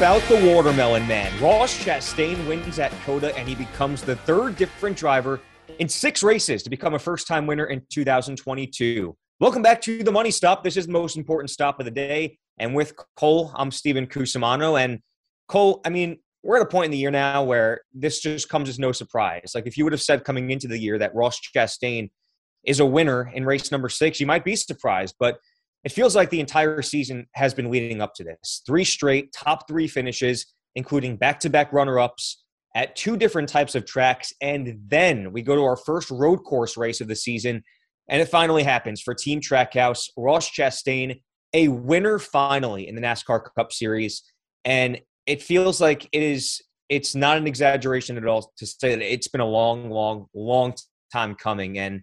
about the Watermelon Man. Ross Chastain wins at COTA and he becomes the third different driver in six races to become a first time winner in 2022. Welcome back to the Money Stop. This is the most important stop of the day. And with Cole, I'm Steven Cusumano. And Cole, I mean, we're at a point in the year now where this just comes as no surprise. Like if you would have said coming into the year that Ross Chastain is a winner in race number six, you might be surprised. But it feels like the entire season has been leading up to this. Three straight top three finishes, including back to back runner ups at two different types of tracks. And then we go to our first road course race of the season. And it finally happens for Team Trackhouse, Ross Chastain, a winner finally in the NASCAR Cup Series. And it feels like it is, it's not an exaggeration at all to say that it's been a long, long, long time coming. And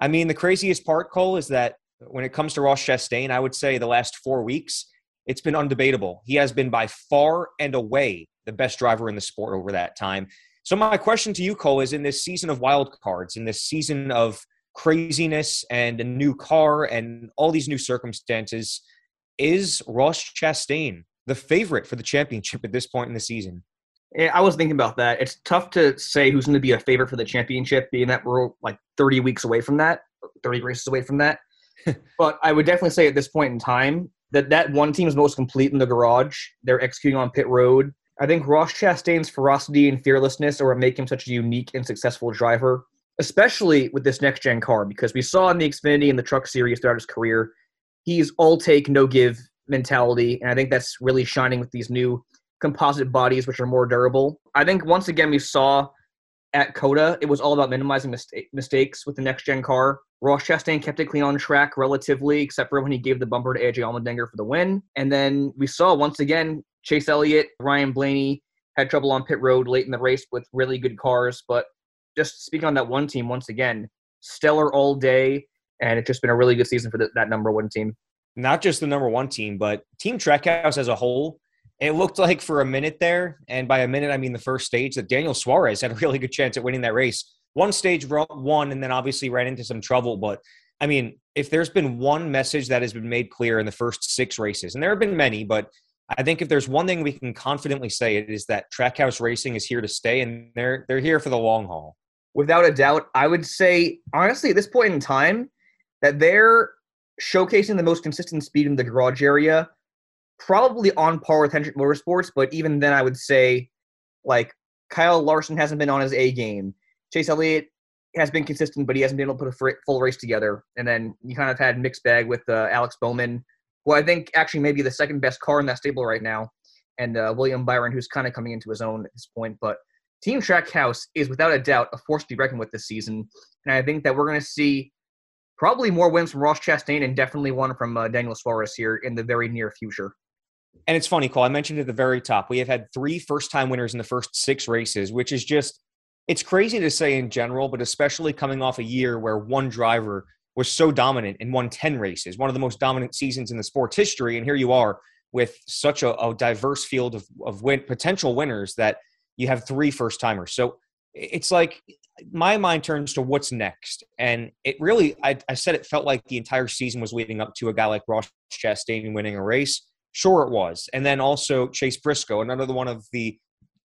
I mean, the craziest part, Cole, is that when it comes to Ross Chastain, I would say the last four weeks, it's been undebatable. He has been by far and away the best driver in the sport over that time. So my question to you, Cole, is in this season of wild cards, in this season of craziness and a new car and all these new circumstances, is Ross Chastain the favorite for the championship at this point in the season? Eh, I was thinking about that. It's tough to say who's going to be a favorite for the championship, being that we're like 30 weeks away from that, 30 races away from that. But I would definitely say at this point in time that that one team is most complete in the garage. They're executing on pit road. I think Ross Chastain's ferocity and fearlessness are what make him such a unique and successful driver, especially with this next gen car, because we saw in the Xfinity and the Truck Series throughout his career, he's all take, no give mentality. And I think that's really shining with these new composite bodies, which are more durable. I think once again, we saw at COTA, it was all about minimizing mistake, mistakes with the next gen car. Ross Chastain kept it clean on track relatively, except for when he gave the bumper to AJ Allmendinger for the win. And then we saw once again Chase Elliott, Ryan Blaney had trouble on pit road late in the race with really good cars. But just speaking on that one team once again, stellar all day, and it's just been a really good season for the, that number one team. Not just the number one team, but Team Trackhouse as a whole it looked like for a minute there, and by a minute I mean the first stage, that Daniel Suarez had a really good chance at winning that race. One stage won, and then obviously ran into some trouble. But I mean, if there's been one message that has been made clear in the first six races, and there have been many, but I think if there's one thing we can confidently say, it is that Trackhouse Racing is here to stay, and they're they're here for the long haul. Without a doubt, I would say honestly at this point in time that they're showcasing the most consistent speed in the garage area probably on par with Hendrick Motorsports, but even then, I would say like Kyle Larson hasn't been on his A game. Chase Elliott has been consistent, but he hasn't been able to put a full race together. And then you kind of had mixed bag with uh, Alex Bowman, who I think actually may be the second best car in that stable right now, and uh, William Byron, who's kind of coming into his own at this point. But Team Trackhouse is without a doubt a force to be reckoned with this season, and I think that we're going to see probably more wins from Ross Chastain and definitely one from uh, Daniel Suarez here in the very near future. And it's funny, Cole. I mentioned at the very top, we have had three first time winners in the first six races, which is just, it's crazy to say in general, but especially coming off a year where one driver was so dominant and won 10 races, one of the most dominant seasons in the sport's history. And here you are with such a, a diverse field of, of win, potential winners that you have three first timers. So it's like my mind turns to what's next. And it really, I, I said it felt like the entire season was leading up to a guy like Ross Chastain winning a race Sure, it was. And then also Chase Briscoe, another one of the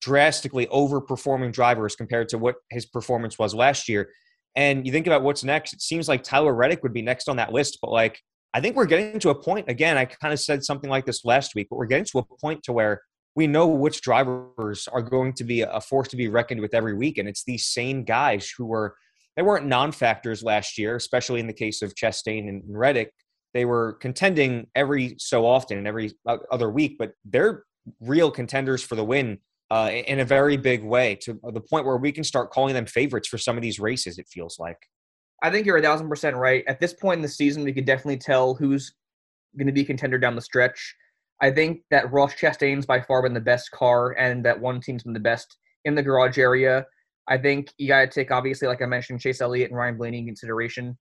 drastically overperforming drivers compared to what his performance was last year. And you think about what's next, it seems like Tyler Reddick would be next on that list. But like, I think we're getting to a point, again, I kind of said something like this last week, but we're getting to a point to where we know which drivers are going to be a force to be reckoned with every week. And it's these same guys who were, they weren't non factors last year, especially in the case of Chastain and Reddick they were contending every so often and every other week, but they're real contenders for the win uh, in a very big way to the point where we can start calling them favorites for some of these races. It feels like. I think you're a thousand percent right. At this point in the season, we could definitely tell who's going to be contender down the stretch. I think that Ross Chastain's by far been the best car, and that one team's been the best in the garage area. I think you got to take, obviously, like I mentioned, Chase Elliott and Ryan Blaney in consideration.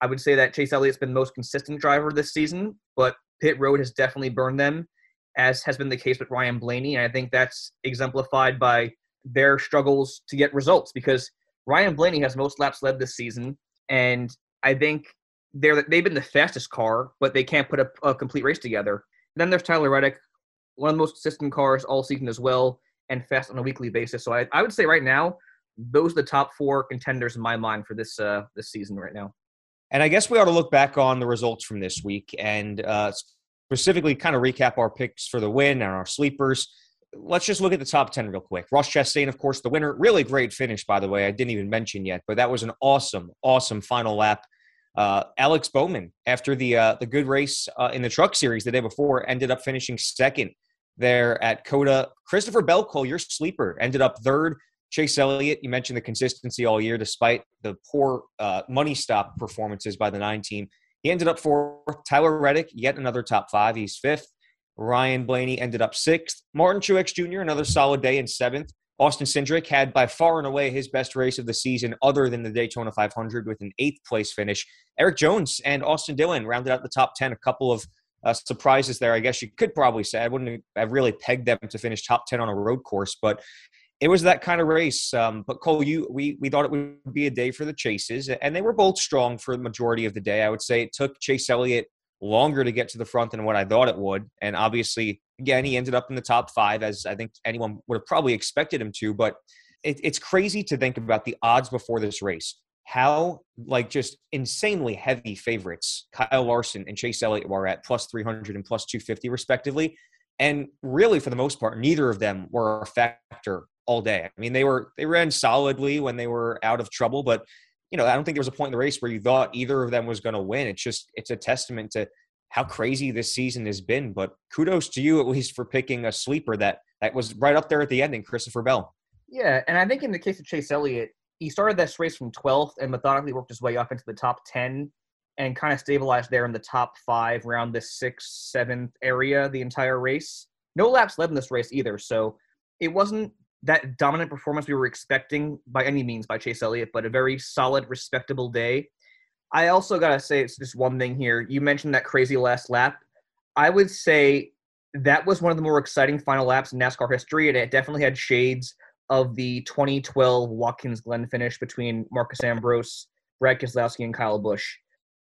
I would say that Chase Elliott's been the most consistent driver this season, but pit road has definitely burned them, as has been the case with Ryan Blaney. And I think that's exemplified by their struggles to get results because Ryan Blaney has most laps led this season, and I think they're they've been the fastest car, but they can't put a, a complete race together. And then there's Tyler Reddick, one of the most consistent cars all season as well, and fast on a weekly basis. So I, I would say right now, those are the top four contenders in my mind for this uh, this season right now. And I guess we ought to look back on the results from this week and uh, specifically kind of recap our picks for the win and our sleepers. Let's just look at the top 10 real quick. Ross Chastain, of course, the winner. Really great finish, by the way. I didn't even mention yet, but that was an awesome, awesome final lap. Uh, Alex Bowman, after the uh, the good race uh, in the Truck Series the day before, ended up finishing second there at COTA. Christopher Bell Cole, your sleeper, ended up third. Chase Elliott, you mentioned the consistency all year despite the poor uh, money stop performances by the nine team. He ended up fourth. Tyler Reddick, yet another top five. He's fifth. Ryan Blaney ended up sixth. Martin Truex Jr., another solid day in seventh. Austin Cindric had by far and away his best race of the season, other than the Daytona 500, with an eighth place finish. Erik Jones and Austin Dillon rounded out the top 10. A couple of uh, surprises there, I guess you could probably say. I wouldn't have really pegged them to finish top 10 on a road course, but it was that kind of race. Um, but Cole, you we we thought it would be a day for the chases, and they were both strong for the majority of the day. I would say it took Chase Elliott longer to get to the front than what I thought it would, and obviously, again, he ended up in the top five as I think anyone would have probably expected him to. But it, it's crazy to think about the odds before this race. How like just insanely heavy favorites Kyle Larson and Chase Elliott were at plus 300 and plus 250 respectively. And really, for the most part, neither of them were a factor all day. I mean, they were they ran solidly when they were out of trouble, but you know, I don't think there was a point in the race where you thought either of them was going to win. It's just it's a testament to how crazy this season has been. But kudos to you at least for picking a sleeper that that was right up there at the ending, Christopher Bell. Yeah, and I think in the case of Chase Elliott, he started this race from 12th and methodically worked his way up into the top 10 and kind of stabilized there in the top five around the sixth, seventh area the entire race. No laps led in this race either, so it wasn't that dominant performance we were expecting by any means by Chase Elliott, but a very solid, respectable day. I also gotta say it's just one thing here. You mentioned that crazy last lap. I would say that was one of the more exciting final laps in NASCAR history, and it definitely had shades of the 2012 Watkins Glen finish between Marcos Ambrose, Brad Keselowski, and Kyle Busch.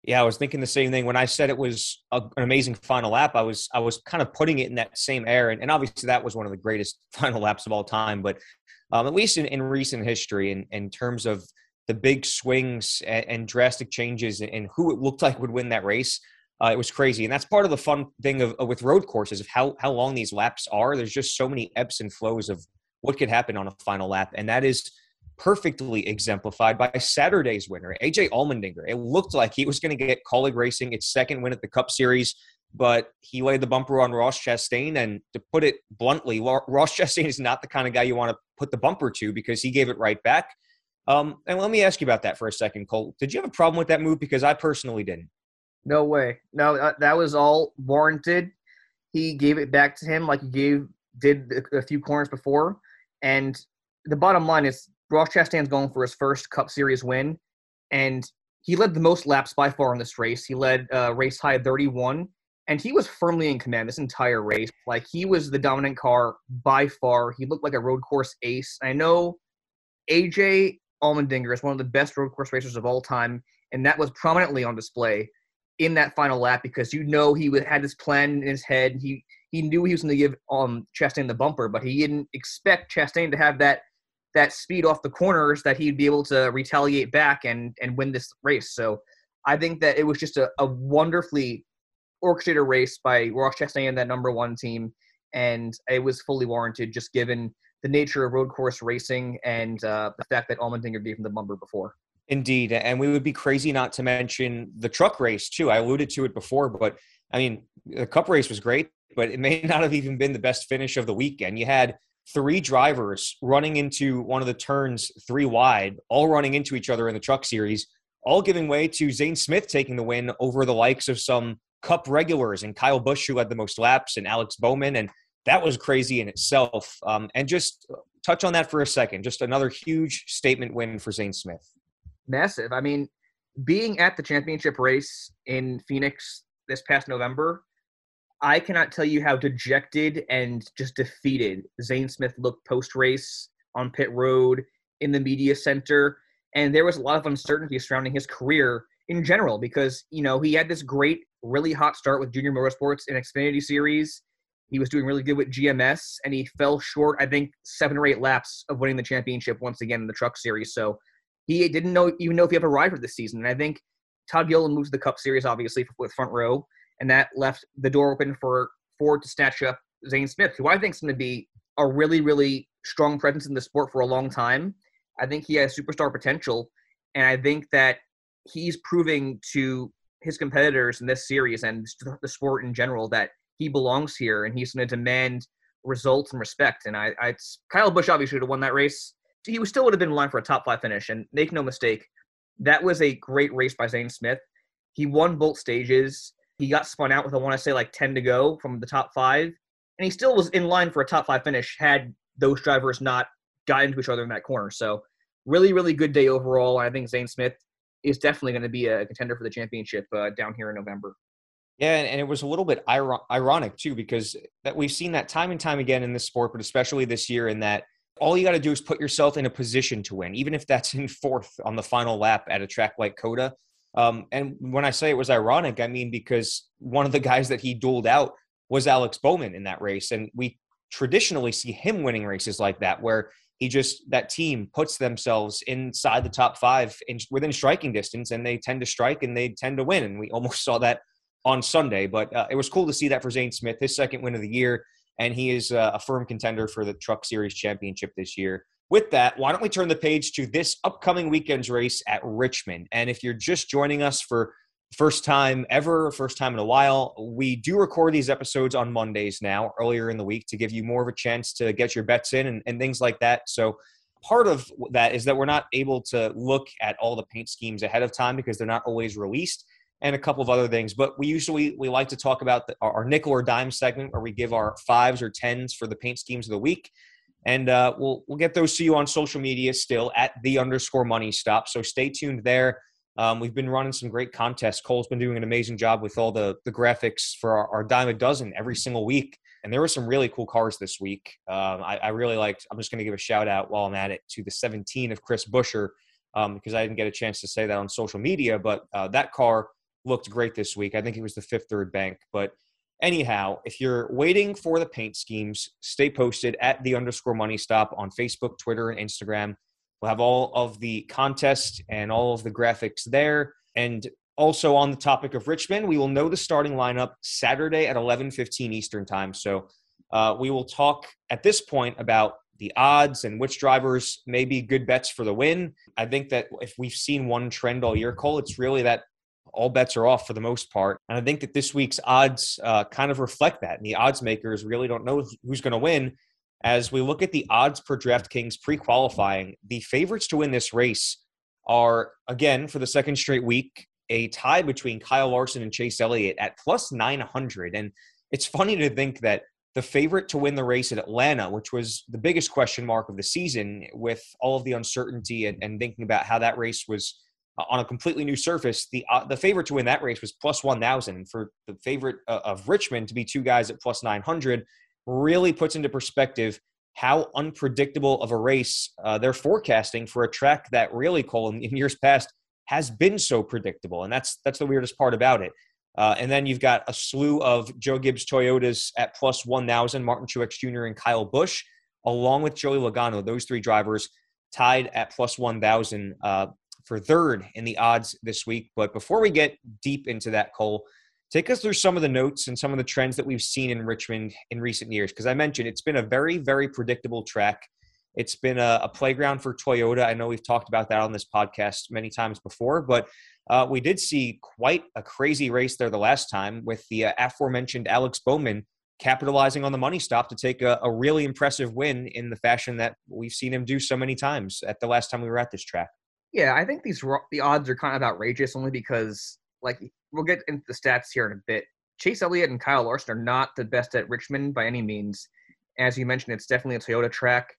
Yeah, I was thinking the same thing when I said it was a, an amazing final lap. I was I was kind of putting it in that same air, and, and obviously that was one of the greatest final laps of all time. But um, at least in, in recent history, in, in terms of the big swings and, and drastic changes and who it looked like would win that race, uh, it was crazy. And that's part of the fun thing of, of with road courses of how how long these laps are. There's just so many ebbs and flows of what could happen on a final lap, and that is perfectly exemplified by Saturday's winner, AJ Allmendinger. It looked like he was going to get Kaulig Racing its second win at the Cup Series, but he laid the bumper on Ross Chastain. And to put it bluntly, Ross Chastain is not the kind of guy you want to put the bumper to because he gave it right back. Um, and let me ask you about that for a second, Cole. Did you have a problem with that move? Because I personally didn't. No way. No, uh, that was all warranted. He gave it back to him like he gave did a few corners before. And the bottom line is Ross Chastain's going for his first Cup Series win, and he led the most laps by far in this race. He led uh, race high 31, and he was firmly in command this entire race. Like he was the dominant car by far. He looked like a road course ace. I know AJ Allmendinger is one of the best road course racers of all time, and that was prominently on display in that final lap because you know he had this plan in his head. He he knew he was going to give um Chastain the bumper, but he didn't expect Chastain to have that that speed off the corners that he'd be able to retaliate back and and win this race. So I think that it was just a, a wonderfully orchestrated race by Ross Chastain and that number one team, and it was fully warranted just given the nature of road course racing and uh, the fact that Allmendinger gave him the bumper before. Indeed, and we would be crazy not to mention the truck race too. I alluded to it before, but I mean the Cup race was great, but it may not have even been the best finish of the weekend. You had three drivers running into one of the turns three wide, all running into each other in the truck series, all giving way to Zane Smith taking the win over the likes of some cup regulars and Kyle Busch, who had the most laps, and Alex Bowman. And that was crazy in itself. Um, and just touch on that for a second. Just another huge statement win for Zane Smith. Massive. I mean, being at the championship race in Phoenix this past November, I cannot tell you how dejected and just defeated Zane Smith looked post race on pit road in the media center. And there was a lot of uncertainty surrounding his career in general because, you know, he had this great, really hot start with Junior Motorsports in Xfinity Series. He was doing really good with GMS, and he fell short, I think, seven or eight laps of winning the championship once again in the Truck Series. So he didn't know even know if he have a for this season. And I think Todd Gilliland moves to the Cup Series, obviously, with front row, and that left the door open for Ford to snatch up Zane Smith, who I think is going to be a really, really strong presence in the sport for a long time. I think he has superstar potential, and I think that he's proving to his competitors in this series and the sport in general that he belongs here and he's going to demand results and respect. And I, I Kyle Busch obviously should have won that race. He still would have been in line for a top five finish. And make no mistake, that was a great race by Zane Smith. He won both stages. He got spun out with, I want to say, like 10 to go from the top five. And he still was in line for a top five finish had those drivers not gotten to each other in that corner. So, really, really good day overall. I think Zane Smith is definitely going to be a contender for the championship uh, down here in November. Yeah, and it was a little bit ironic too because that we've seen that time and time again in this sport, but especially this year, in that all you got to do is put yourself in a position to win, even if that's in fourth on the final lap at a track like COTA. Um, and when I say it was ironic, I mean because one of the guys that he dueled out was Alex Bowman in that race, and we traditionally see him winning races like that, where he just that team puts themselves inside the top five in, within striking distance, and they tend to strike and they tend to win. And we almost saw that on Sunday. But uh, it was cool to see that for Zane Smith, his second win of the year, and he is uh, a firm contender for the Truck Series Championship this year. With that, why don't we turn the page to this upcoming weekend's race at Richmond? And if you're just joining us for first time ever, first time in a while, we do record these episodes on Mondays now, earlier in the week, to give you more of a chance to get your bets in and, and things like that. So part of that is that we're not able to look at all the paint schemes ahead of time because they're not always released and a couple of other things. But we usually we like to talk about the, our nickel or dime segment where we give our fives or tens for the paint schemes of the week. And uh, we'll we'll get those to you on social media still at the underscore money stop. So stay tuned there. Um, we've been running some great contests. Cole's been doing an amazing job with all the the graphics for our, our dime a dozen every single week. And there were some really cool cars this week. Um, I, I, really liked. I'm just going to give a shout out while I'm at it to the 17 of Chris Buescher um, because I didn't get a chance to say that on social media. But uh, that car looked great this week. I think it was the fifth third bank. But anyhow, if you're waiting for the paint schemes, stay posted at the underscore money stop on Facebook, Twitter, and Instagram. We'll have all of the contest and all of the graphics there. And also on the topic of Richmond, we will know the starting lineup Saturday at 11:15 Eastern time. So uh, we will talk at this point about the odds and which drivers may be good bets for the win. I think that if we've seen one trend all year, Cole, it's really that all bets are off for the most part. And I think that this week's odds uh, kind of reflect that. And the odds makers really don't know who's going to win. As we look at the odds per DraftKings pre qualifying, the favorites to win this race are, again, for the second straight week, a tie between Kyle Larson and Chase Elliott at plus 900. And it's funny to think that the favorite to win the race at Atlanta, which was the biggest question mark of the season with all of the uncertainty and, and thinking about how that race was uh, on a completely new surface. The uh, the favorite to win that race was plus one thousand, for the favorite uh, of Richmond to be two guys at plus nine hundred really puts into perspective how unpredictable of a race uh, they're forecasting for a track that really, Cole, in, in, years past has been so predictable, and that's that's the weirdest part about it. Uh, and then you've got a slew of Joe Gibbs Toyotas at plus one thousand, Martin Truex Jr. and Kyle Busch, along with Joey Logano. Those three drivers tied at plus one thousand. Uh, for third in the odds this week. But before we get deep into that, Cole, take us through some of the notes and some of the trends that we've seen in Richmond in recent years. Because I mentioned it's been a very, very predictable track. It's been a, a, playground for Toyota. I know we've talked about that on this podcast many times before, but uh, we did see quite a crazy race there the last time with the uh, aforementioned Alex Bowman capitalizing on the money stop to take a, a really impressive win in the fashion that we've seen him do so many times at the last time we were at this track. Yeah, I think these the odds are kind of outrageous only because like we'll get into the stats here in a bit. Chase Elliott and Kyle Larson are not the best at Richmond by any means. As you mentioned, it's definitely a Toyota track.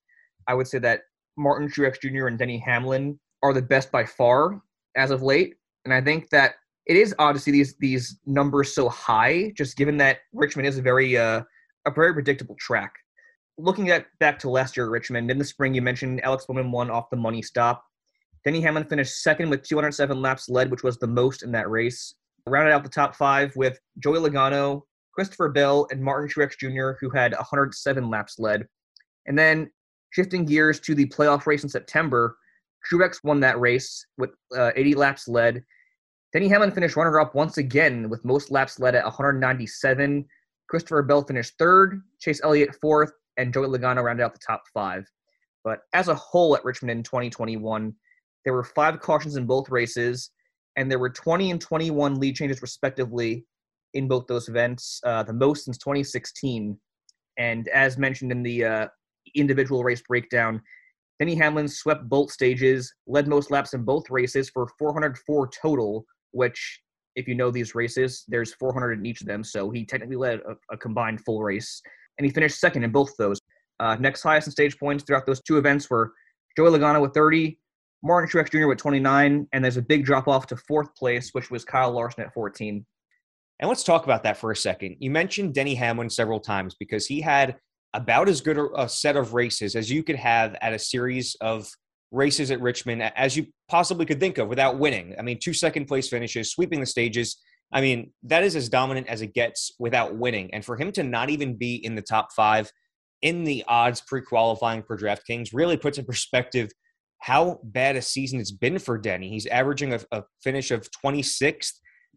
I would say that Martin Truex Jr. and Denny Hamlin are the best by far as of late, and I think that it is odd to see these these numbers so high, just given that Richmond is a very uh, a very predictable track. Looking at back to last year at Richmond in the spring, you mentioned Alex Bowman won off the money stop. Denny Hamlin finished second with 207 laps led, which was the most in that race. Rounded out the top five with Joey Logano, Christopher Bell and Martin Truex Jr., who had 107 laps led. And then shifting gears to the playoff race in September, Truex won that race with uh, 80 laps led. Denny Hamlin finished runner up once again with most laps led at 197. Christopher Bell finished third, Chase Elliott fourth, and Joey Logano rounded out the top five. But as a whole at Richmond in 2021, there were five cautions in both races, and there were 20 and 21 lead changes respectively in both those events, uh, the most since 2016. And as mentioned in the uh, individual race breakdown, Denny Hamlin swept both stages, led most laps in both races for 404 total, which, if you know these races, there's 400 in each of them. So he technically led a, a combined full race, and he finished second in both those. Uh, next highest in stage points throughout those two events were Joey Logano with 30, Martin Truex Jr. with 29, and there's a big drop off to fourth place, which was Kyle Larson at 14. And let's talk about that for a second. You mentioned Denny Hamlin several times because he had about as good a set of races as you could have at a series of races at Richmond as you possibly could think of without winning. I mean, two second place finishes, sweeping the stages. I mean, that is as dominant as it gets without winning. And for him to not even be in the top five in the odds pre qualifying for DraftKings really puts in perspective how bad a season it's been for Denny. He's averaging a, a finish of 26th,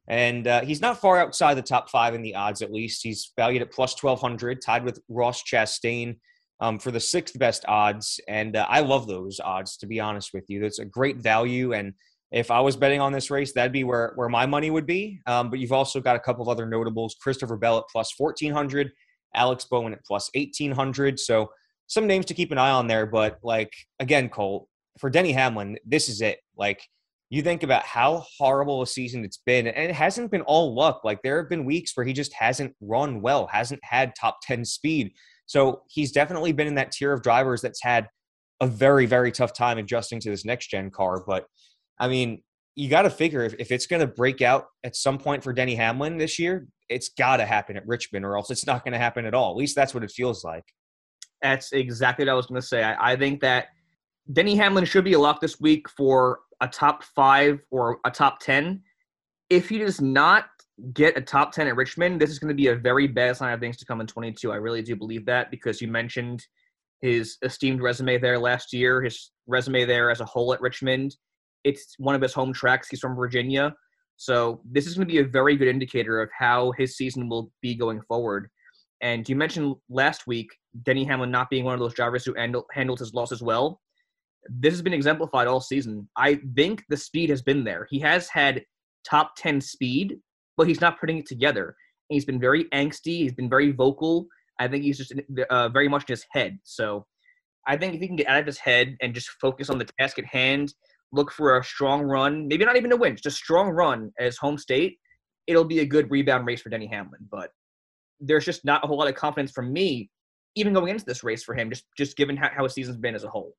and uh, he's not far outside the top five in the odds, at least. He's valued at plus 1200, tied with Ross Chastain um, for the sixth best odds. And uh, I love those odds, to be honest with you. That's a great value. And if I was betting on this race, that'd be where, where my money would be. Um, but you've also got a couple of other notables Christopher Bell at plus 1400, Alex Bowman at plus 1800. So some names to keep an eye on there. But like, again, Cole, for Denny Hamlin, this is it. Like, you think about how horrible a season it's been, and it hasn't been all luck. Like, there have been weeks where he just hasn't run well, hasn't had top 10 speed. So he's definitely been in that tier of drivers that's had a very, very tough time adjusting to this next gen car. But I mean, you got to figure if, if it's going to break out at some point for Denny Hamlin this year, it's got to happen at Richmond, or else it's not going to happen at all. At least that's what it feels like. That's exactly what I was going to say. I, I think that Denny Hamlin should be a lock this week for a top five or a top 10. If he does not get a top 10 at Richmond, this is going to be a very bad sign of things to come in 22. I really do believe that because you mentioned his esteemed resume there last year, his resume there as a whole at Richmond. It's one of his home tracks. He's from Virginia. So this is going to be a very good indicator of how his season will be going forward. And you mentioned last week Denny Hamlin not being one of those drivers who handle, handled his loss as well this has been exemplified all season. I think the speed has been there. He has had top 10 speed, but he's not putting it together. He's been very angsty. He's been very vocal. I think he's just uh, very much in his head. So I think if he can get out of his head and just focus on the task at hand, look for a strong run, maybe not even a win, just a strong run as home state, it'll be a good rebound race for Denny Hamlin. But there's just not a whole lot of confidence from me, even going into this race for him, just just given how, how his season's been as a whole.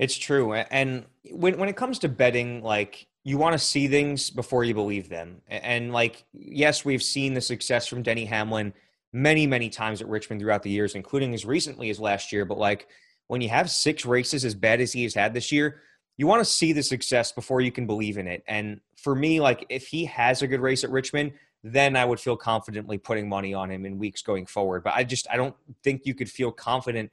It's true. And when when it comes to betting, like you want to see things before you believe them. And like, yes, we've seen the success from Denny Hamlin many, many times at Richmond throughout the years, including as recently as last year. But like when you have six races as bad as he has had this year, you want to see the success before you can believe in it. And for me, like if he has a good race at Richmond, then I would feel confidently putting money on him in weeks going forward. But I just I don't think you could feel confident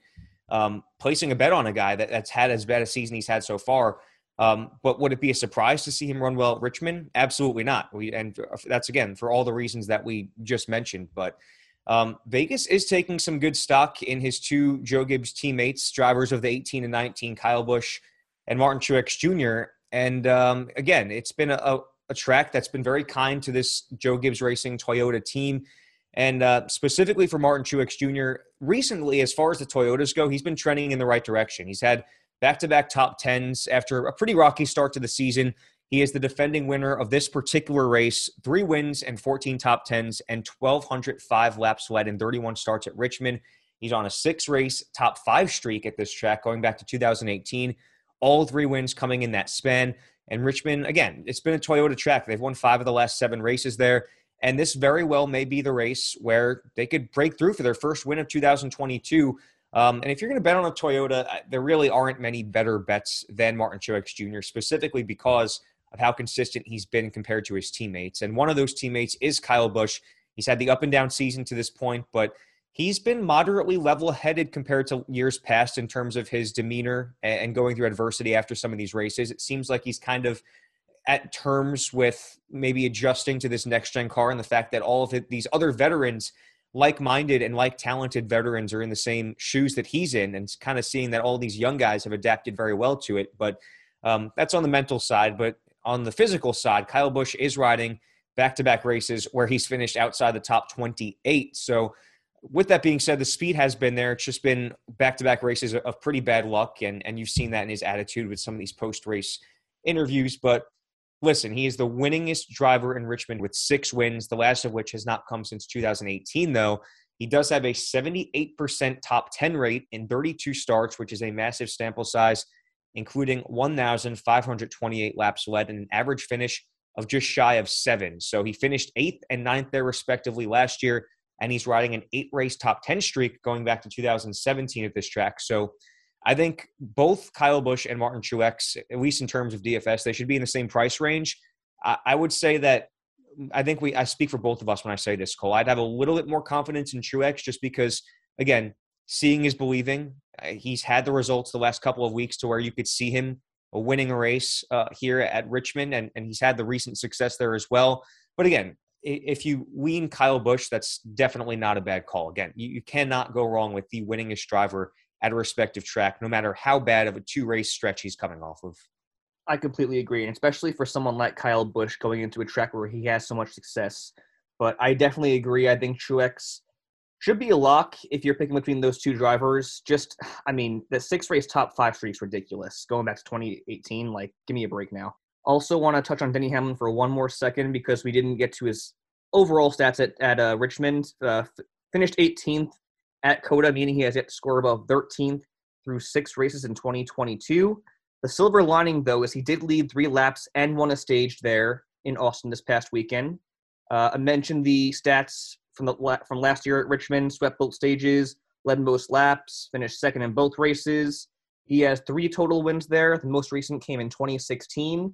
um, placing a bet on a guy that, that's had as bad a season he's had so far. Um, but would it be a surprise to see him run well at Richmond? Absolutely not. We and that's again for all the reasons that we just mentioned. But um, Vegas is taking some good stock in his two Joe Gibbs teammates, drivers of the 18 and 19, Kyle Busch and Martin Truex Jr. And um, again, it's been a, a track that's been very kind to this Joe Gibbs Racing Toyota team. And uh, specifically for Martin Truex Jr., recently, as far as the Toyotas go, he's been trending in the right direction. He's had back to back top tens after a pretty rocky start to the season. He is the defending winner of this particular race, three wins and 14 top tens and 1,205 laps led in 31 starts at Richmond. He's on a six race top five streak at this track going back to 2018. All three wins coming in that span. And Richmond, again, it's been a Toyota track. They've won five of the last seven races there. And this very well may be the race where they could break through for their first win of 2022. Um, and if you're going to bet on a Toyota, there really aren't many better bets than Martin Truex Jr., specifically because of how consistent he's been compared to his teammates. And one of those teammates is Kyle Busch. He's had the up and down season to this point, but he's been moderately level headed compared to years past in terms of his demeanor and going through adversity after some of these races. It seems like he's kind of at terms with maybe adjusting to this next gen car and the fact that all of it, these other veterans, like minded and like talented veterans, are in the same shoes that he's in, and kind of seeing that all these young guys have adapted very well to it. But um, that's on the mental side. But on the physical side, Kyle Busch is riding back to back races where he's finished outside the top 28. So, with that being said, the speed has been there. It's just been back to back races of pretty bad luck. And, and you've seen that in his attitude with some of these post race interviews. But listen, he is the winningest driver in Richmond with six wins, the last of which has not come since 2018, though. He does have a 78% top 10 rate in 32 starts, which is a massive sample size, including 1,528 laps led and an average finish of just shy of seven. So he finished eighth and ninth there, respectively, last year. And he's riding an eight race top 10 streak going back to 2017 at this track. So I think both Kyle Busch and Martin Truex, at least in terms of DFS, they should be in the same price range. I, I would say that I think we I speak for both of us when I say this, Cole. I'd have a little bit more confidence in Truex just because, again, seeing is believing. Uh, he's had the results the last couple of weeks to where you could see him winning a race uh, here at Richmond, and, and he's had the recent success there as well. But again, if you lean Kyle Busch, that's definitely not a bad call. Again, you, you cannot go wrong with the winningest driver at a respective track, no matter how bad of a two race stretch he's coming off of. I completely agree, and especially for someone like Kyle Busch going into a track where he has so much success. But I definitely agree. I think Truex should be a lock if you're picking between those two drivers. Just, I mean, the six race top five streak's ridiculous. Going back to 2018, like, give me a break now. Also, want to touch on Denny Hamlin for one more second because we didn't get to his overall stats at at uh, Richmond. Uh, finished 18th at COTA, meaning he has yet to score above 13th through six races in 2022. The silver lining, though, is he did lead three laps and won a stage there in Austin this past weekend. Uh, I mentioned the stats from the from last year at Richmond, swept both stages, led most laps, finished second in both races. He has three total wins there. The most recent came in 2016.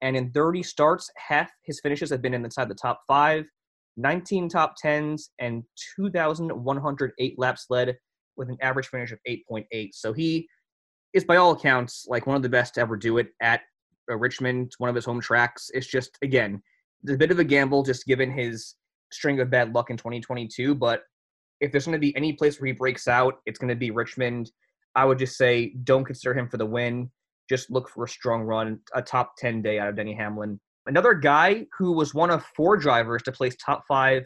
And in 30 starts, half his finishes have been inside the top five, 19 top tens, and 2,108 laps led with an average finish of 8.8. So he is, by all accounts, like one of the best to ever do it at uh, Richmond, one of his home tracks. It's just, again, a bit of a gamble just given his string of bad luck in 2022. But if there's going to be any place where he breaks out, it's going to be Richmond. I would just say don't consider him for the win. Just look for a strong run, a top 10 day out of Denny Hamlin. Another guy who was one of four drivers to place top five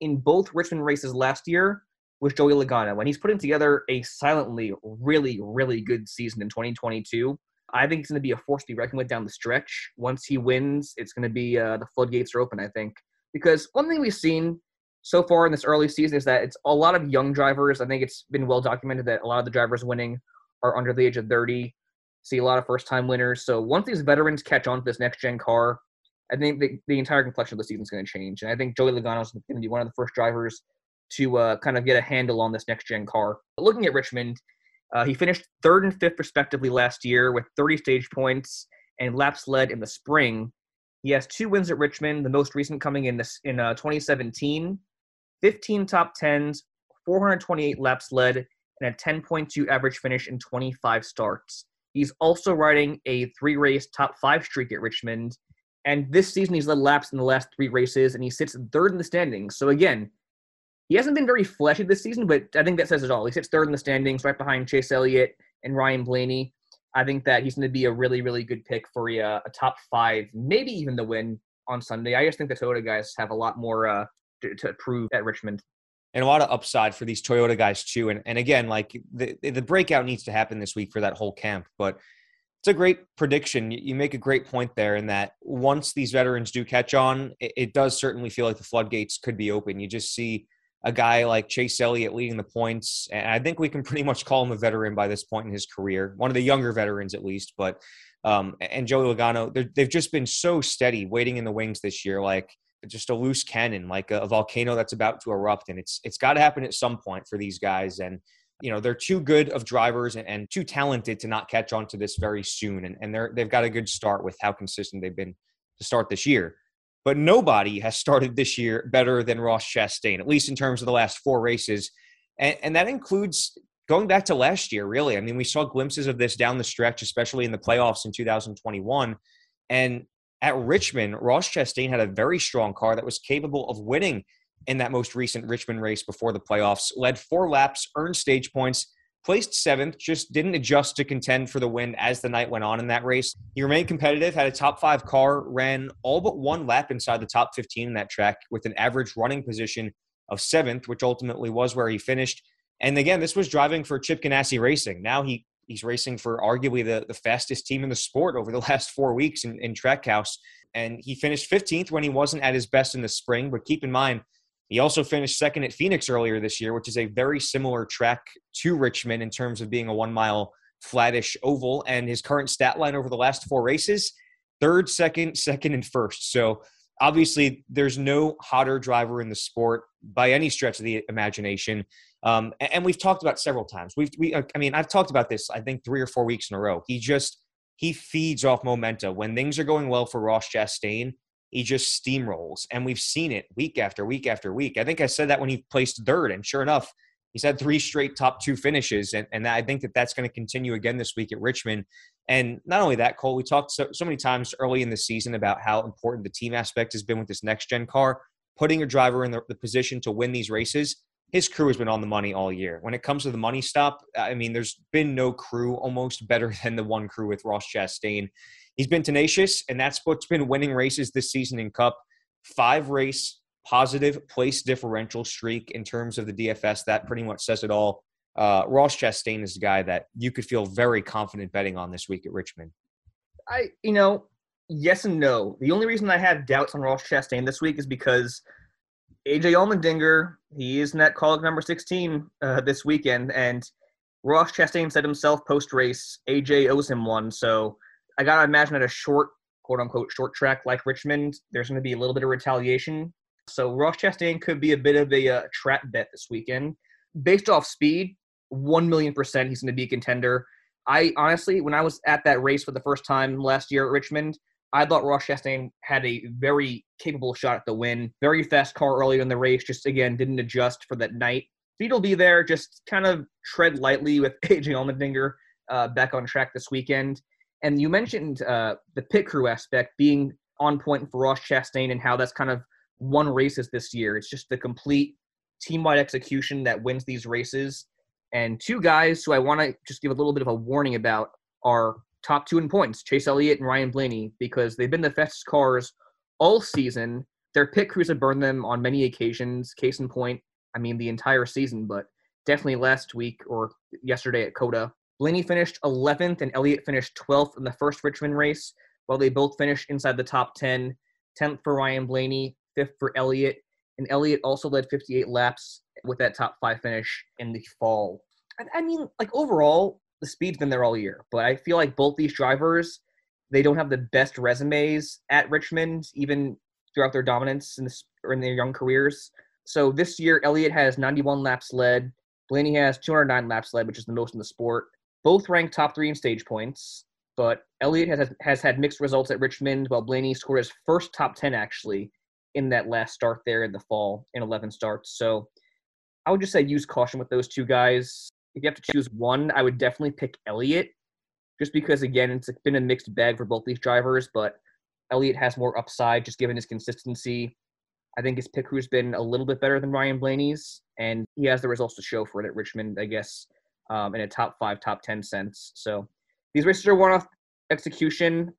in both Richmond races last year was Joey Logano. and he's putting together a silently really, really good season in 2022, I think it's going to be a force to be reckoned with down the stretch. Once he wins, it's going to be uh, the floodgates are open, I think. Because one thing we've seen so far in this early season is that it's a lot of young drivers. I think it's been well documented that a lot of the drivers winning are under the age of 30. See a lot of first time winners. So once these veterans catch on to this next gen car, I think the, the entire complexion of the season is going to change. And I think Joey Logano is going to be one of the first drivers to uh, kind of get a handle on this next gen car. But looking at Richmond, uh, he finished third and fifth respectively last year with 30 stage points and laps led in the spring. He has two wins at Richmond, the most recent coming in this in uh, 2017, 15 top tens, 428 laps led, and a 10.2 average finish in 25 starts. He's also riding a three race top five streak at Richmond. And this season, he's led laps in the last three races, and he sits third in the standings. So, again, he hasn't been very fleshy this season, but I think that says it all. He sits third in the standings, right behind Chase Elliott and Ryan Blaney. I think that he's going to be a really, really good pick for a, a top five, maybe even the win on Sunday. I just think the Toyota guys have a lot more uh, to, to prove at Richmond and a lot of upside for these Toyota guys too. And and again, like the the breakout needs to happen this week for that whole camp. But it's a great prediction. You make a great point there in that once these veterans do catch on, it, does certainly feel like the floodgates could be open. You just see a guy like Chase Elliott leading the points. And I think we can pretty much call him a veteran by this point in his career, one of the younger veterans at least. But um, and Joey Logano, they've just been so steady, waiting in the wings this year, like just a loose cannon, like a, a volcano that's about to erupt. And it's it's got to happen at some point for these guys. And you know they're too good of drivers and, and too talented to not catch on to this very soon. And, and they're they've got a good start with how consistent they've been to start this year. but nobody has started this year better than Ross Chastain, at least in terms of the last four races. And, and that includes going back to last year, really. I mean, we saw glimpses of this down the stretch, especially in the playoffs in 2021. And at Richmond, Ross Chastain had a very strong car that was capable of winning in that most recent Richmond race before the playoffs, led four laps, earned stage points, placed seventh, just didn't adjust to contend for the win as the night went on in that race. He remained competitive, had a top five car, ran all but one lap inside the top 15 in that track with an average running position of seventh, which ultimately was where he finished. And again, this was driving for Chip Ganassi Racing. Now he he's racing for arguably the, the fastest team in the sport over the last four weeks in, in Trackhouse. And he finished 15th when he wasn't at his best in the spring. But keep in mind, he also finished second at Phoenix earlier this year, which is a very similar track to Richmond in terms of being a one mile flattish oval. And his current stat line over the last four races third, second, second, and first. So obviously, there's no hotter driver in the sport by any stretch of the imagination. Um, and we've talked about several times. We've, we, I mean, I've talked about this, I think, three or four weeks in a row. He just, he feeds off momentum. When things are going well for Ross Chastain, he just steamrolls. And we've seen it week after week after week. I think I said that when he placed third, and sure enough, he's had three straight top two finishes. And, and I think that that's going to continue again this week at Richmond. And not only that, Cole, we talked so, so many times early in the season about how important the team aspect has been with this next gen car, putting a driver in the, the position to win these races. His crew has been on the money all year. When it comes to the money stop, I mean, there's been no crew almost better than the one crew with Ross Chastain he's been tenacious, and that's what's been winning races this season in Cup. Five race positive place differential streak in terms of the DFS. That pretty much says it all. Uh, Ross Chastain is the guy that you could feel very confident betting on this week at Richmond. I, you know, yes and no. The only reason I have doubts on Ross Chastain this week is because AJ Allmendinger, he is in that Kaulig number 16 uh, this weekend, and Ross Chastain said himself post race, AJ owes him one. So I gotta imagine at a short, quote unquote, short track like Richmond, there's going to be a little bit of retaliation. So Ross Chastain could be a bit of a uh, trap bet this weekend. Based off speed, one million percent he's going to be a contender. I honestly, when I was at that race for the first time last year at Richmond, I thought Ross Chastain had a very capable shot at the win. Very fast car earlier in the race, just again didn't adjust for that night. Speed will be there, just kind of tread lightly with AJ Allmendinger uh, back on track this weekend. And you mentioned uh, the pit crew aspect being on point for Ross Chastain and how that's kind of won races this year. It's just the complete team wide execution that wins these races. And two guys who I want to just give a little bit of a warning about are top two in points Chase Elliott and Ryan Blaney, because they've been the fastest cars all season. Their pit crews have burned them on many occasions. Case in point, I mean, the entire season, but definitely last week or yesterday at COTA. Blaney finished 11th and Elliott finished 12th in the first Richmond race, while they both finished inside the top 10. 10th for Ryan Blaney, 5th for Elliott, and Elliott also led 58 laps with that top five finish in the fall. I mean, like overall, the speed's been there all year, but I feel like both these drivers, they don't have the best resumes at Richmond, even throughout their dominance in, this, or in their young careers. So this year, Elliott has 91 laps led. Blaney has 209 laps led, which is the most in the sport both ranked top three in stage points, but Elliott has, has had mixed results at Richmond, while Blaney scored his first top 10 actually in that last start there in the fall in 11 starts. So I would just say use caution with those two guys. If you have to choose one, I would definitely pick Elliott, just because, again, it's been a mixed bag for both these drivers, but Elliott has more upside just given his consistency. I think his pick crew's been a little bit better than Ryan Blaney's, and he has the results to show for it at Richmond, I guess um, in a top five, top 10 sense. So these races are one off execution.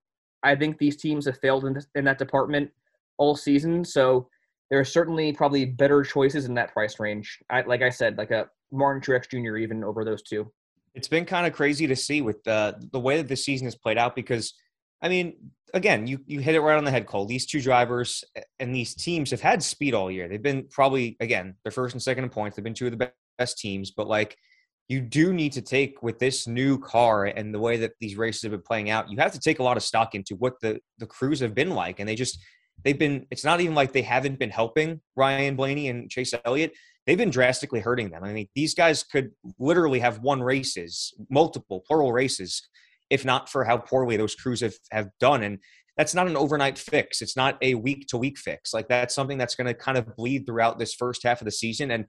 I think these teams have failed in, in that department all season. So there are certainly probably better choices in that price range. I, like I said, like a Martin Truex Jr. even over those two. It's been kind of crazy to see with the the way that the season has played out because, I mean, again, you you hit it right on the head, Cole. These two drivers and these teams have had speed all year. They've been probably again they're first and second in points. They've been two of the best teams, but like you do need to take with this new car and the way that these races have been playing out you have to take a lot of stock into what the the crews have been like and they just they've been it's not even like they haven't been helping ryan blaney and chase elliott they've been drastically hurting them i mean these guys could literally have won races multiple plural races if not for how poorly those crews have, have done and that's not an overnight fix. It's not a week to week fix. Like that's something that's going to kind of bleed throughout this first half of the season. And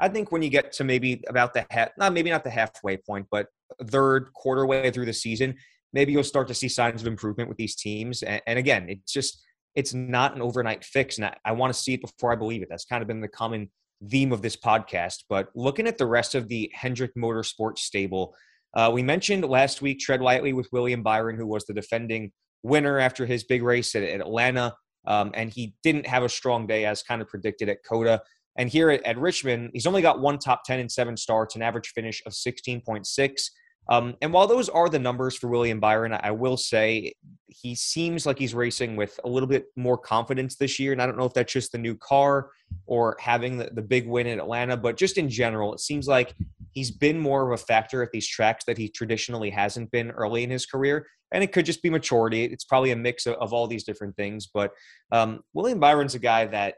I think when you get to maybe about the half, not maybe not the halfway point, but third quarter way through the season, maybe you'll start to see signs of improvement with these teams. And, and again, it's just it's not an overnight fix, and I, I want to see it before I believe it. That's kind of been the common theme of this podcast. But looking at the rest of the Hendrick Motorsports stable, uh, we mentioned last week tread lightly with William Byron, who was the defending winner after his big race at, at Atlanta. Um, and he didn't have a strong day as kind of predicted at COTA. And here at, at, Richmond, he's only got one top 10 and seven starts, an average finish of 16.6. Um, and while those are the numbers for William Byron, I will say he seems like he's racing with a little bit more confidence this year. And I don't know if that's just the new car or having the, the big win in Atlanta, but just in general, it seems like he's been more of a factor at these tracks that he traditionally hasn't been early in his career. And it could just be maturity. It's probably a mix of, of all these different things. But um, William Byron's a guy that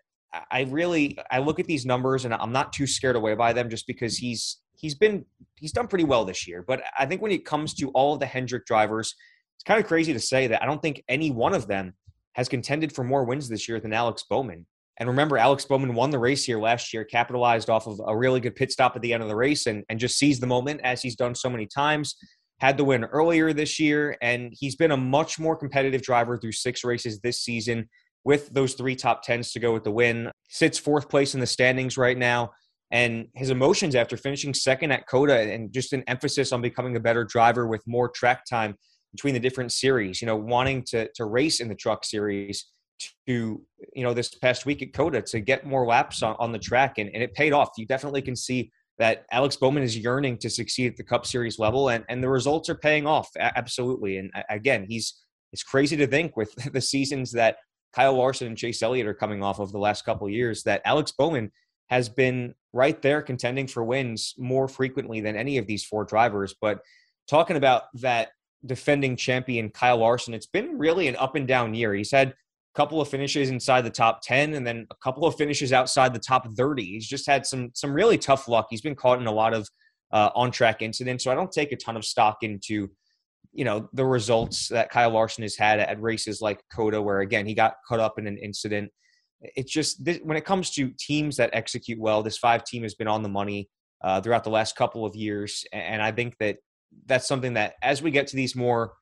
I really I look at these numbers and I'm not too scared away by them just because he's he's been he's done pretty well this year. But I think when it comes to all of the Hendrick drivers, it's kind of crazy to say that I don't think any one of them has contended for more wins this year than Alex Bowman. And remember, Alex Bowman won the race here last year, capitalized off of a really good pit stop at the end of the race and, and just seized the moment as he's done so many times. Had the win earlier this year, and he's been a much more competitive driver through six races this season with those three top tens to go with the win. Sits fourth place in the standings right now. And his emotions after finishing second at COTA and just an emphasis on becoming a better driver with more track time between the different series, you know, wanting to, to race in the truck series to, you know, this past week at COTA to get more laps on, on the track. And, and it paid off. You definitely can see that Alex Bowman is yearning to succeed at the Cup Series level, and, and the results are paying off absolutely. And again, he's it's crazy to think with the seasons that Kyle Larson and Chase Elliott are coming off of the last couple years that Alex Bowman has been right there contending for wins more frequently than any of these four drivers. But talking about that defending champion Kyle Larson, it's been really an up and down year. He's had a couple of finishes inside the top 10 and then a couple of finishes outside the top 30. He's just had some some really tough luck. He's been caught in a lot of uh, on track incidents. So I don't take a ton of stock into you know the results that Kyle Larson has had at races like COTA, where again he got caught up in an incident. It's just this, when it comes to teams that execute well, this five team has been on the money uh, throughout the last couple of years, and I think that that's something that as we get to these more,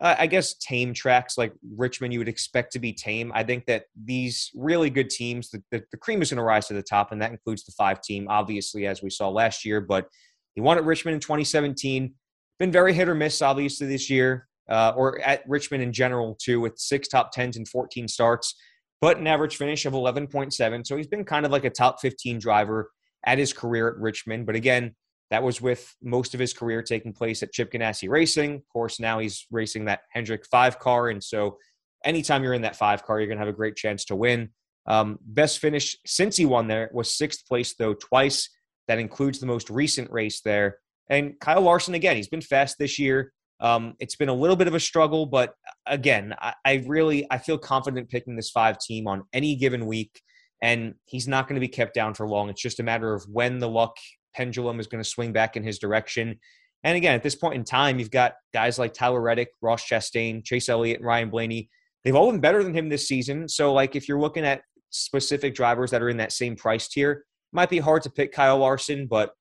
uh, I guess, tame tracks like Richmond, you would expect to be tame. I think that these really good teams, the, the, the cream is going to rise to the top, and that includes the five team, obviously, as we saw last year. But he won at Richmond in 2017 been very hit or miss, obviously, this year, uh, or at Richmond in general, too, with six top 10s and 14 starts, but an average finish of 11.7. So he's been kind of like a top 15 driver at his career at Richmond. But again, that was with most of his career taking place at Chip Ganassi Racing. Of course, now he's racing that Hendrick five car. And so anytime you're in that five car, you're going to have a great chance to win. Um, best finish since he won there was sixth place, though, twice. That includes the most recent race there and Kyle Larson, again, he's been fast this year. Um, it's been a little bit of a struggle, but again, I, I really I feel confident picking this five team on any given week, and he's not going to be kept down for long. It's just a matter of when the luck pendulum is going to swing back in his direction. And again, at this point in time, you've got guys like Tyler Reddick, Ross Chastain, Chase Elliott, and Ryan Blaney. They've all been better than him this season. So, like, if you're looking at specific drivers that are in that same price tier, it might be hard to pick Kyle Larson, but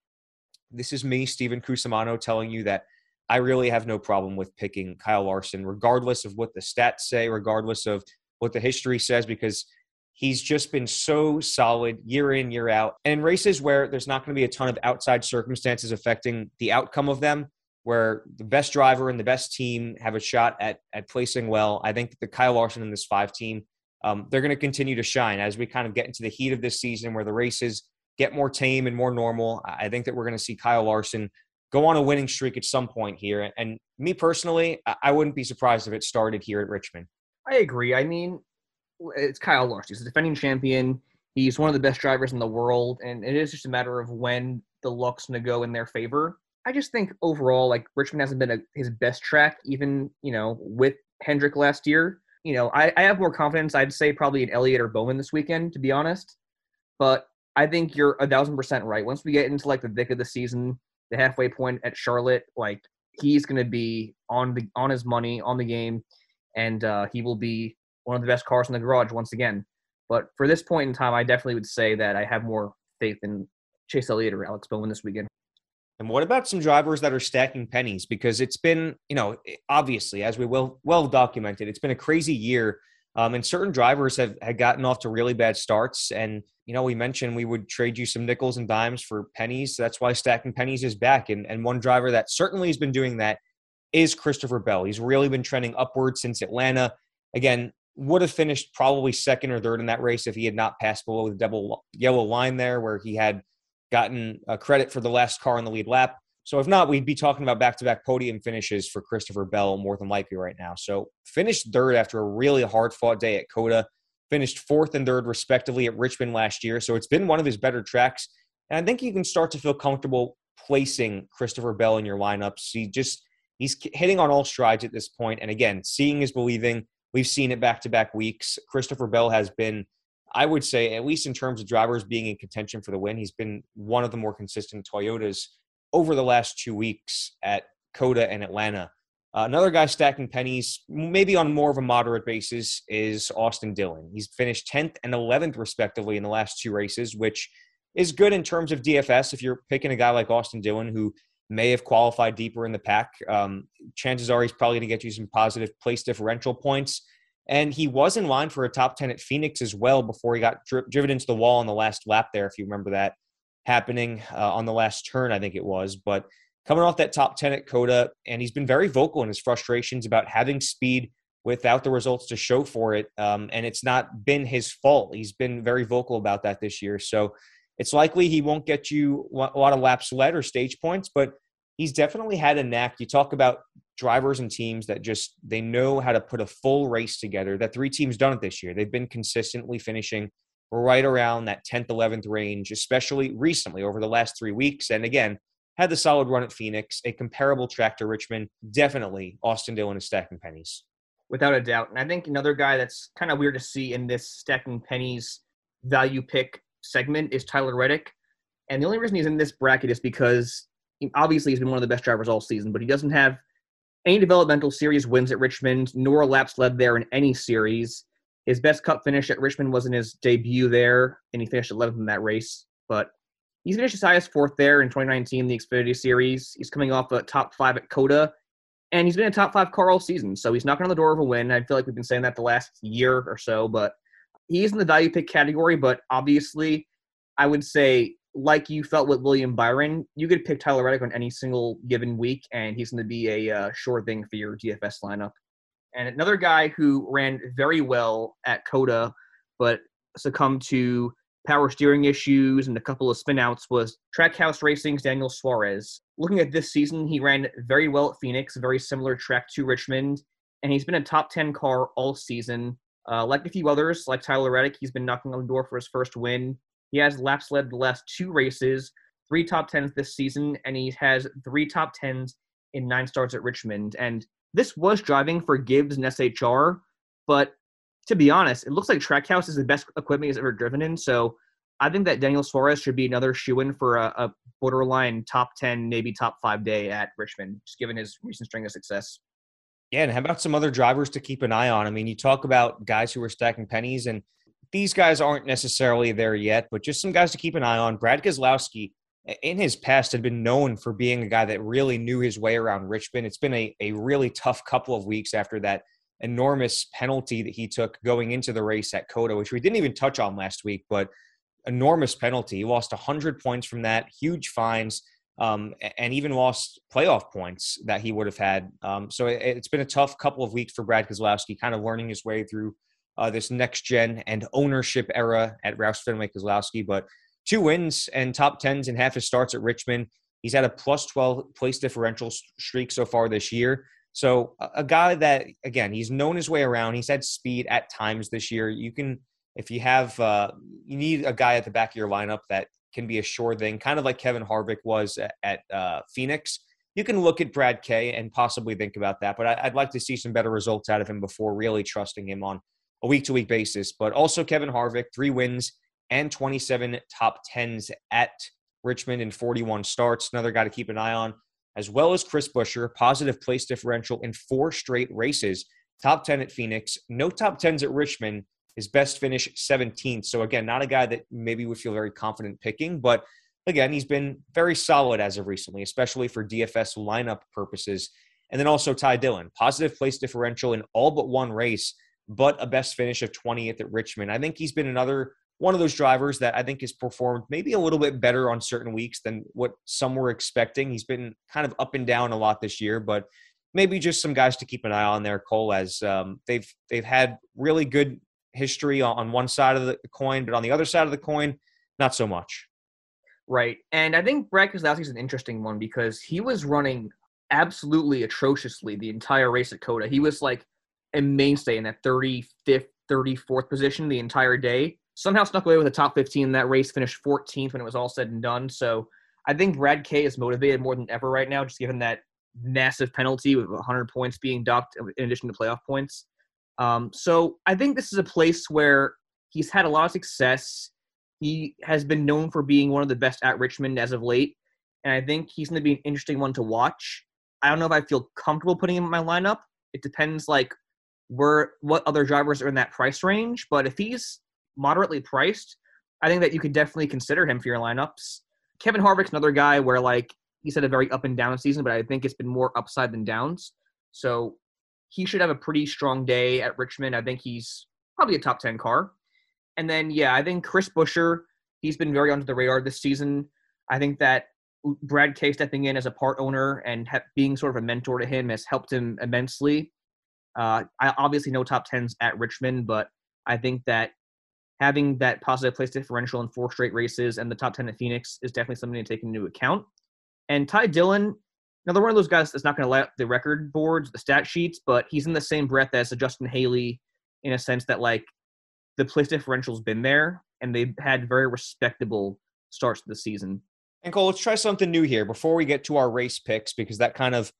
this is me, Steven Cusumano, telling you that I really have no problem with picking Kyle Larson, regardless of what the stats say, regardless of what the history says, because he's just been so solid year in, year out. And in races where there's not going to be a ton of outside circumstances affecting the outcome of them, where the best driver and the best team have a shot at at placing well, I think the Kyle Larson and this five team, um, they're going to continue to shine as we kind of get into the heat of this season where the races get more tame and more normal. I think that we're going to see Kyle Larson go on a winning streak at some point here. And me personally, I wouldn't be surprised if it started here at Richmond. I agree. I mean, it's Kyle Larson. He's a defending champion. He's one of the best drivers in the world, and it is just a matter of when the luck's going to go in their favor. I just think overall, like Richmond hasn't been a, his best track, even you know with Hendrick last year. You know, I, I have more confidence. I'd say probably in Elliott or Bowman this weekend, to be honest. But I think you're a thousand percent right. Once we get into like the thick of the season, the halfway point at Charlotte, like he's going to be on the on his money on the game, and uh, he will be one of the best cars in the garage once again. But for this point in time, I definitely would say that I have more faith in Chase Elliott or Alex Bowman this weekend. And what about some drivers that are stacking pennies? Because it's been, you know, obviously, as we well well documented, it's been a crazy year. Um, and certain drivers have had gotten off to really bad starts. And, you know, we mentioned we would trade you some nickels and dimes for pennies. That's why stacking pennies is back. And, and one driver that certainly has been doing that is Christopher Bell. He's really been trending upward since Atlanta. Again, would have finished probably second or third in that race if he had not passed below the double yellow line there, where he had gotten a credit for the last car on the lead lap. So if not, we'd be talking about back-to-back podium finishes for Christopher Bell more than likely right now. So finished third after a really hard-fought day at COTA, Finished fourth and third respectively at Richmond last year. So it's been one of his better tracks, and I think you can start to feel comfortable placing Christopher Bell in your lineups. He just he's hitting on all strides at this point, and again, seeing is believing. We've seen it back-to-back weeks. Christopher Bell has been I would say, at least in terms of drivers being in contention for the win, he's been one of the more consistent Toyotas over the last two weeks at COTA and Atlanta. Uh, another guy stacking pennies, maybe on more of a moderate basis, is Austin Dillon. He's finished 10th and 11th, respectively, in the last two races, which is good in terms of DFS. If you're picking a guy like Austin Dillon, who may have qualified deeper in the pack, um, chances are he's probably going to get you some positive place differential points. And he was in line for a top 10 at Phoenix as well before he got dri- driven into the wall on the last lap there, if you remember that happening uh, on the last turn, I think it was. But coming off that top 10 at COTA, and he's been very vocal in his frustrations about having speed without the results to show for it. Um, and it's not been his fault. He's been very vocal about that this year. So it's likely he won't get you a lot of laps led or stage points, but he's definitely had a knack. You talk about drivers and teams that just they know how to put a full race together. That three teams done it this year. They've been consistently finishing right around that 10th, 11th range, especially recently over the last three weeks. And again, had the solid run at Phoenix, a comparable track to Richmond. Definitely, Austin Dillon is stacking pennies. Without a doubt. And I think another guy that's kind of weird to see in this stacking pennies value pick segment is Tyler Reddick. And the only reason he's in this bracket is because obviously he's been one of the best drivers all season, but he doesn't have any developmental series wins at Richmond, nor laps led there in any series. His best cup finish at Richmond was in his debut there, and he finished 11th in that race. But he's finished his highest fourth there in 2019, the Xfinity Series. He's coming off a top five at COTA, and he's been a top five car all season. So he's knocking on the door of a win. I feel like we've been saying that the last year or so, but he's in the value pick category. But obviously, I would say like you felt with William Byron, you could pick Tyler Reddick on any single given week, and he's going to be a uh, sure thing for your DFS lineup. And another guy who ran very well at COTA, but succumbed to power steering issues and a couple of spinouts was Trackhouse Racing's Daniel Suarez. Looking at this season, he ran very well at Phoenix, very similar track to Richmond, and he's been a top 10 car all season. Uh, like a few others, like Tyler Reddick, he's been knocking on the door for his first win he has laps led the last two races, three top tens this season, and he has three top tens in nine starts at Richmond. And this was driving for Gibbs and SHR, but to be honest, it looks like Trackhouse is the best equipment he's ever driven in. So I think that Daniel Suarez should be another shoe in for a, a, borderline top 10, maybe top five day at Richmond, just given his recent string of success. Yeah, and how about some other drivers to keep an eye on? I mean, you talk about guys who are stacking pennies, and these guys aren't necessarily there yet, but just some guys to keep an eye on. Brad Keselowski, in his past, had been known for being a guy that really knew his way around Richmond. It's been a, a really tough couple of weeks after that enormous penalty that he took going into the race at COTA, which we didn't even touch on last week, but enormous penalty. He lost 100 points from that, huge fines, um, and even lost playoff points that he would have had. Um, so it, has been a tough couple of weeks for Brad Keselowski, kind of learning his way through uh, this next gen and ownership era at Roush Fenway Keselowski. But two wins and top tens in half his starts at Richmond. He's had a plus 12 place differential streak so far this year. So a guy that again, he's known his way around. He's had speed at times this year. You can, if you have, uh, you need a guy at the back of your lineup that can be a sure thing, kind of like Kevin Harvick was at, at uh, Phoenix. You can look at Brad K and possibly think about that, but I, I'd like to see some better results out of him before really trusting him on a week to week basis. But also Kevin Harvick, three wins and 27 top tens at Richmond in 41 starts. Another guy to keep an eye on, as well as Chris Buescher, positive place differential in four straight races top 10 at Phoenix, no top 10s at Richmond. His best finish 17th. So again, not a guy that maybe would feel very confident picking, but again, he's been very solid as of recently, especially for DFS lineup purposes. And then also Ty Dillon, positive place differential in all but one race, but a best finish of 20th at Richmond. I think he's been another one of those drivers that I think has performed maybe a little bit better on certain weeks than what some were expecting. He's been kind of up and down a lot this year, but maybe just some guys to keep an eye on there, Cole, as um, they've they've had really good history on one side of the coin, but on the other side of the coin, not so much. Right, and I think Brad Keselowski is an interesting one because he was running absolutely atrociously the entire race at COTA. He was like a mainstay in that 35th, 34th position the entire day somehow snuck away with a top 15 in that race, finished 14th when it was all said and done. So I think Brad K is motivated more than ever right now, just given that massive penalty with 100 points being docked in addition to playoff points. Um, so I think this is a place where he's had a lot of success. He has been known for being one of the best at Richmond as of late, and I think he's going to be an interesting one to watch. I don't know if I feel comfortable putting him in my lineup. It depends, like where what other drivers are in that price range. But if he's moderately priced, I think that you could definitely consider him for your lineups. Kevin Harvick's another guy where like he's had a very up and down season, but I think it's been more upside than downs. So he should have a pretty strong day at Richmond. I think he's probably a top 10 car. And then, yeah, I think Chris Buescher, he's been very under the radar this season. I think that Brad K stepping in as a part owner and ha- being sort of a mentor to him has helped him immensely. Uh, I obviously no top 10s at Richmond, but I think that having that positive place differential in four straight races and the top 10 at Phoenix is definitely something to take into account. And Ty Dillon, another one of those guys that's not going to let the record boards, the stat sheets, but he's in the same breath as Justin Haley in a sense that like the place differential's been there and they've had very respectable starts to the season. And Cole, let's try something new here before we get to our race picks because that kind of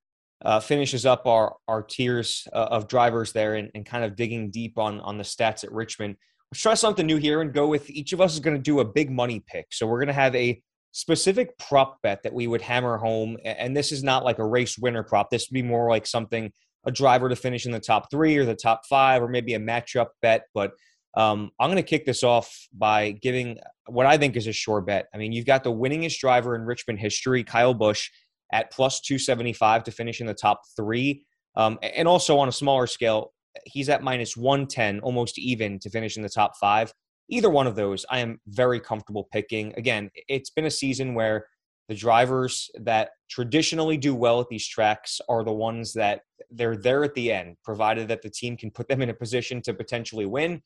uh, finishes up our our tiers uh, of drivers there and, and kind of digging deep on on the stats at Richmond let's try something new here and go with each of us is going to do a big money pick. So we're going to have a specific prop bet that we would hammer home. And this is not like a race winner prop. This would be more like something a driver to finish in the top three or the top five or maybe a matchup bet. But um, I'm going to kick this off by giving what I think is a sure bet. I mean, you've got the winningest driver in Richmond history, Kyle Busch, at plus 275 to finish in the top three. Um, and also on a smaller scale, he's at minus 110, almost even to finish in the top five. Either one of those, I am very comfortable picking. Again, it's been a season where the drivers that traditionally do well at these tracks are the ones that they're there at the end, provided that the team can put them in a position to potentially win.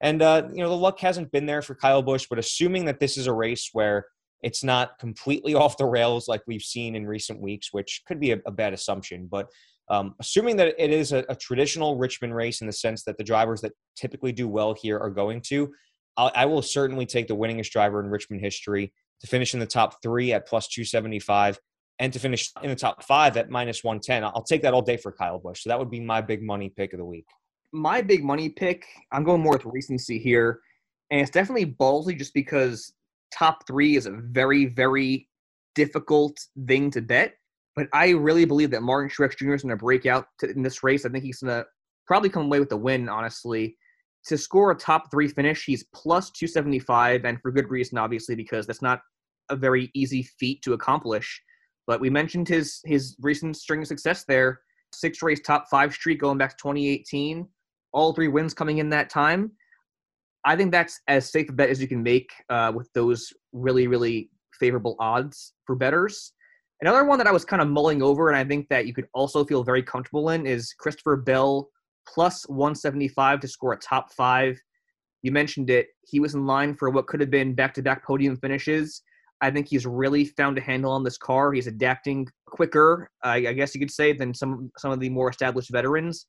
And, uh, you know, the luck hasn't been there for Kyle Busch, but assuming that this is a race where it's not completely off the rails like we've seen in recent weeks, which could be a, a bad assumption, but um, assuming that it is a, a, traditional Richmond race in the sense that the drivers that typically do well here are going to, I'll, I will certainly take the winningest driver in Richmond history to finish in the top three at plus 275 and to finish in the top five at minus 110. I'll take that all day for Kyle Busch. So that would be my big money pick of the week. My big money pick, I'm going more with recency here. And it's definitely ballsy just because top three is a very, very difficult thing to bet. But I really believe that Martin Truex Jr. is going to break out to, in this race. I think he's going to probably come away with the win, honestly. To score a top three finish, he's plus 275, and for good reason, obviously, because that's not a very easy feat to accomplish. But we mentioned his his recent string of success there, six race top five streak going back to 2018, all three wins coming in that time. I think that's as safe a bet as you can make uh, with those really really favorable odds for bettors. Another one that I was kind of mulling over, and I think that you could also feel very comfortable in, is Christopher Bell plus 175 to score a top five. You mentioned it. He was in line for what could have been back to back podium finishes. I think he's really found a handle on this car. He's adapting quicker, I guess you could say, than some some of the more established veterans.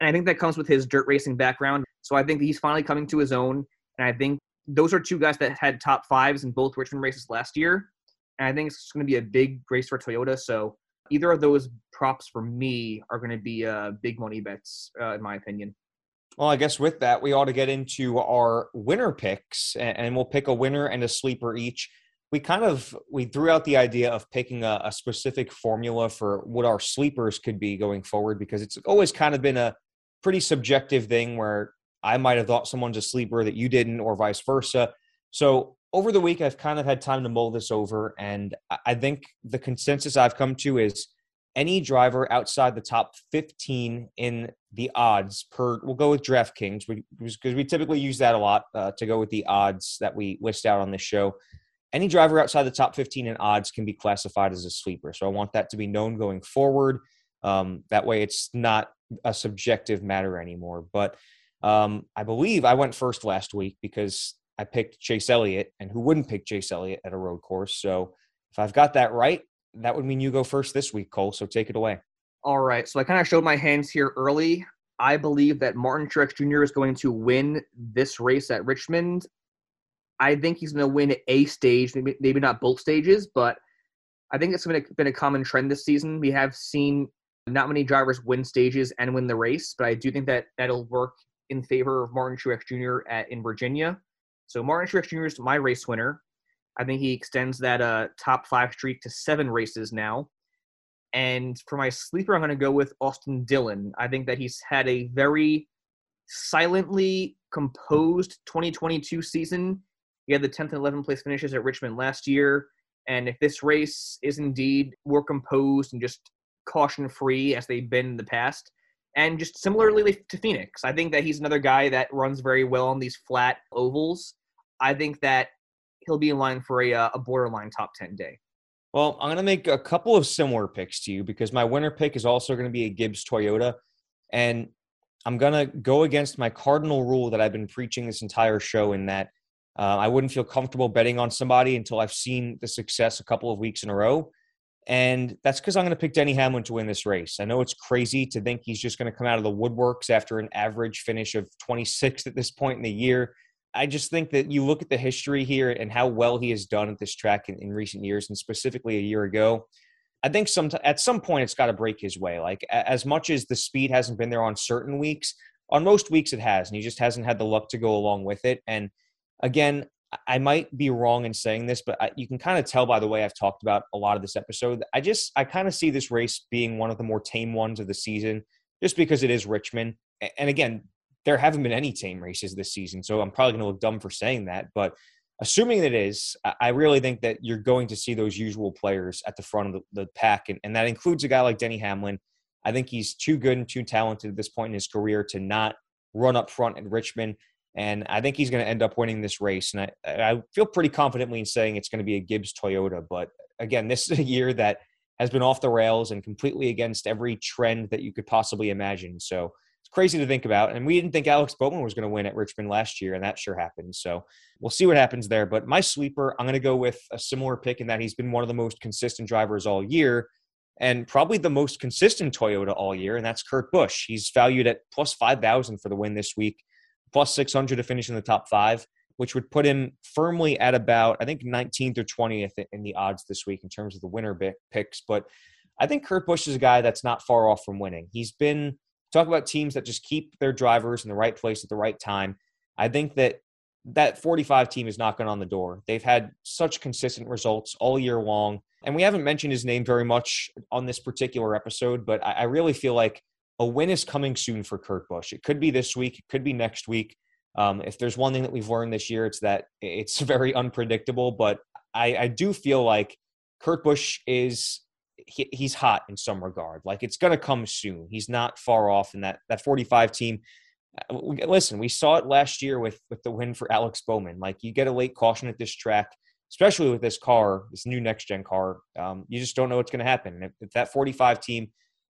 And I think that comes with his dirt racing background. So I think he's finally coming to his own. And I think those are two guys that had top fives in both Richmond races last year. And I think it's going to be a big race for Toyota. So either of those props for me are going to be uh, big money bets, uh, in my opinion. Well, I guess with that, we ought to get into our winner picks, and we'll pick a winner and a sleeper each. We kind of we threw out the idea of picking a, a specific formula for what our sleepers could be going forward because it's always kind of been a pretty subjective thing where I might have thought someone's a sleeper that you didn't, or vice versa. So over the week, I've kind of had time to mull this over, and I think the consensus I've come to is any driver outside the top 15 in the odds per. We'll go with DraftKings because we typically use that a lot uh, to go with the odds that we list out on this show. Any driver outside the top 15 in odds can be classified as a sleeper. So I want that to be known going forward. Um, that way, it's not a subjective matter anymore. But um, I believe I went first last week because I picked Chase Elliott, and who wouldn't pick Chase Elliott at a road course? So if I've got that right, that would mean you go first this week, Cole. So take it away. All right. So I kind of showed my hands here early. I believe that Martin Truex Jr. is going to win this race at Richmond. I think he's going to win a stage, maybe, maybe not both stages, but I think it's been a, been a common trend this season. We have seen not many drivers win stages and win the race, but I do think that that'll work in favor of Martin Truex Jr. At, in Virginia. So Martin Truex Jr. is my race winner. I think he extends that uh, top five streak to seven races now. And for my sleeper, I'm going to go with Austin Dillon. I think that he's had a very silently composed 2022 season. He had the 10th and 11th place finishes at Richmond last year. And if this race is indeed more composed and just caution free as they've been in the past, and just similarly to Phoenix, I think that he's another guy that runs very well on these flat ovals. I think that he'll be in line for a, uh, a borderline top 10 day. Well, I'm going to make a couple of similar picks to you because my winner pick is also going to be a Gibbs Toyota. And I'm going to go against my cardinal rule that I've been preaching this entire show in that uh, I wouldn't feel comfortable betting on somebody until I've seen the success a couple of weeks in a row. And that's because I'm going to pick Denny Hamlin to win this race. I know it's crazy to think he's just going to come out of the woodworks after an average finish of 26th at this point in the year. I just think that you look at the history here and how well he has done at this track in, in recent years, and specifically a year ago. I think some at some point it's got to break his way. Like as much as the speed hasn't been there on certain weeks, on most weeks it has, and he just hasn't had the luck to go along with it. And again, I might be wrong in saying this, but I, you can kind of tell by the way I've talked about a lot of this episode. I just I kind of see this race being one of the more tame ones of the season, just because it is Richmond. And again, there haven't been any tame races this season, so I'm probably going to look dumb for saying that. But assuming it is, I really think that you're going to see those usual players at the front of the, the pack, and, and that includes a guy like Denny Hamlin. I think he's too good and too talented at this point in his career to not run up front at Richmond. And I think he's going to end up winning this race. And I, I feel pretty confidently in saying it's going to be a Gibbs Toyota. But again, this is a year that has been off the rails and completely against every trend that you could possibly imagine. So it's crazy to think about. And we didn't think Alex Bowman was going to win at Richmond last year, and that sure happened. So we'll see what happens there. But my sleeper, I'm going to go with a similar pick in that he's been one of the most consistent drivers all year and probably the most consistent Toyota all year, and that's Kurt Busch. He's valued at plus 5,000 for the win this week plus 600 to finish in the top five, which would put him firmly at about, I think, 19th or 20th in the odds this week in terms of the winner picks. But I think Kurt Busch is a guy that's not far off from winning. He's been, talk about teams that just keep their drivers in the right place at the right time. I think that that 45 team is knocking on the door. They've had such consistent results all year long. And we haven't mentioned his name very much on this particular episode, but I, really feel like a win is coming soon for Kurt Busch. It could be this week, it could be next week. Um, if there's one thing that we've learned this year, it's that it's very unpredictable. But I, I do feel like Kurt Busch is he, he's hot in some regard. Like it's going to come soon. He's not far off in that that 45 team. Uh, listen, we saw it last year with with the win for Alex Bowman. Like you get a late caution at this track, especially with this car, this new next gen car. Um, you just don't know what's going to happen. If, if that 45 team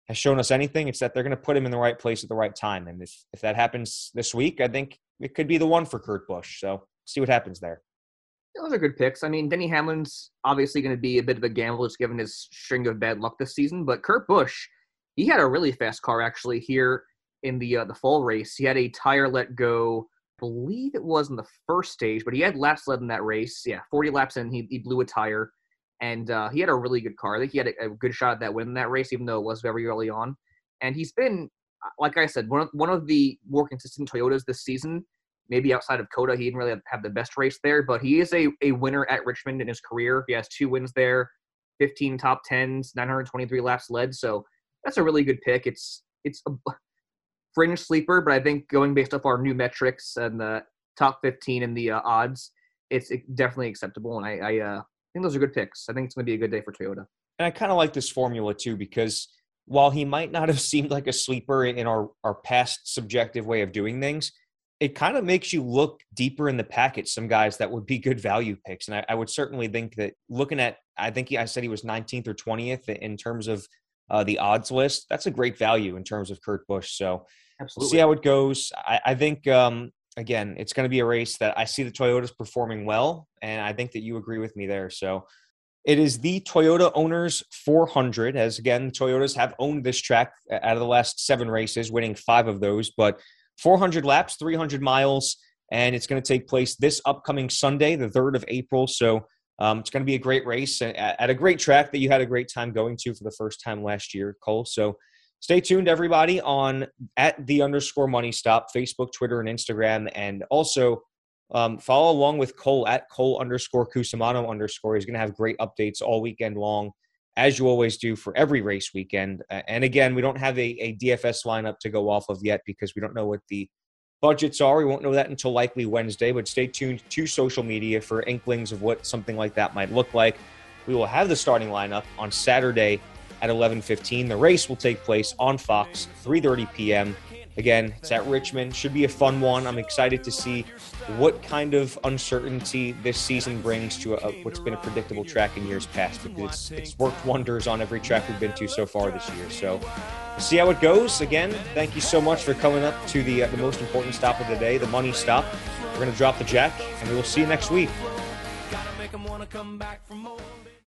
has shown us anything, it's that they're going to put him in the right place at the right time. And if, if that happens this week, I think it could be the one for Kurt Busch. So see what happens there. Those are good picks. I mean, Denny Hamlin's obviously going to be a bit of a gamble just given his string of bad luck this season. But Kurt Busch, he had a really fast car actually here in the uh, the fall race. He had a tire let go, I believe it was in the first stage, but he had laps led in that race. Yeah, 40 laps in, he, he blew a tire and uh, he had a really good car. He had a, a, good shot at that win in that race, even though it was very early on. And he's been, uh, like I said, one of, one of the more consistent Toyotas this season. Maybe outside of COTA, he didn't really have the best race there, but he is a, a winner at Richmond in his career. He has two wins there, 15 top tens, 923 laps led. So that's a really good pick. It's it's a, fringe sleeper, but I think going based off our new metrics and the top 15 and the uh, odds, it's definitely acceptable. And I, I uh, think those are good picks. I think it's going to be a good day for Toyota. And I kind of like this formula too because while he might not have seemed like a sleeper in our, our past subjective way of doing things, it kind of makes you look deeper in the package. Some guys that would be good value picks, and I, I would certainly think that looking at, I think he, I said he was 19th or 20th in terms of uh, the odds list. That's a great value in terms of Kurt Busch. So Absolutely. see how it goes. I, I think um, again, it's going to be a race that I see the Toyotas performing well, and I think that you agree with me there. So it is the Toyota Owners 400, as again, Toyotas have owned this track out of the last seven races, winning five of those, but 400 laps, 300 miles, and it's going to take place this upcoming Sunday, the 3rd of April. So um, it's going to be a great race at, a great track that you had a great time going to for the first time last year, Cole. So stay tuned, everybody, on at the underscore money stop, Facebook, Twitter, and Instagram. And also um, follow along with Cole at Cole underscore Cusumano underscore. He's going to have great updates all weekend long, as you always do for every race weekend. And again, we don't have a, a DFS lineup to go off of yet because we don't know what the budgets are. We won't know that until likely Wednesday, but stay tuned to social media for inklings of what something like that might look like. We will have the starting lineup on Saturday at 11:15. The race will take place on Fox 3:30 p.m. Again, it's at Richmond. Should be a fun one. I'm excited to see what kind of uncertainty this season brings to a, what's been a predictable track in years past because it's, it's worked wonders on every track we've been to so far this year. So, see how it goes. Again, thank you so much for coming up to the uh, the most important stop of the day, the money stop. We're going to drop the jack, and we will see you next week.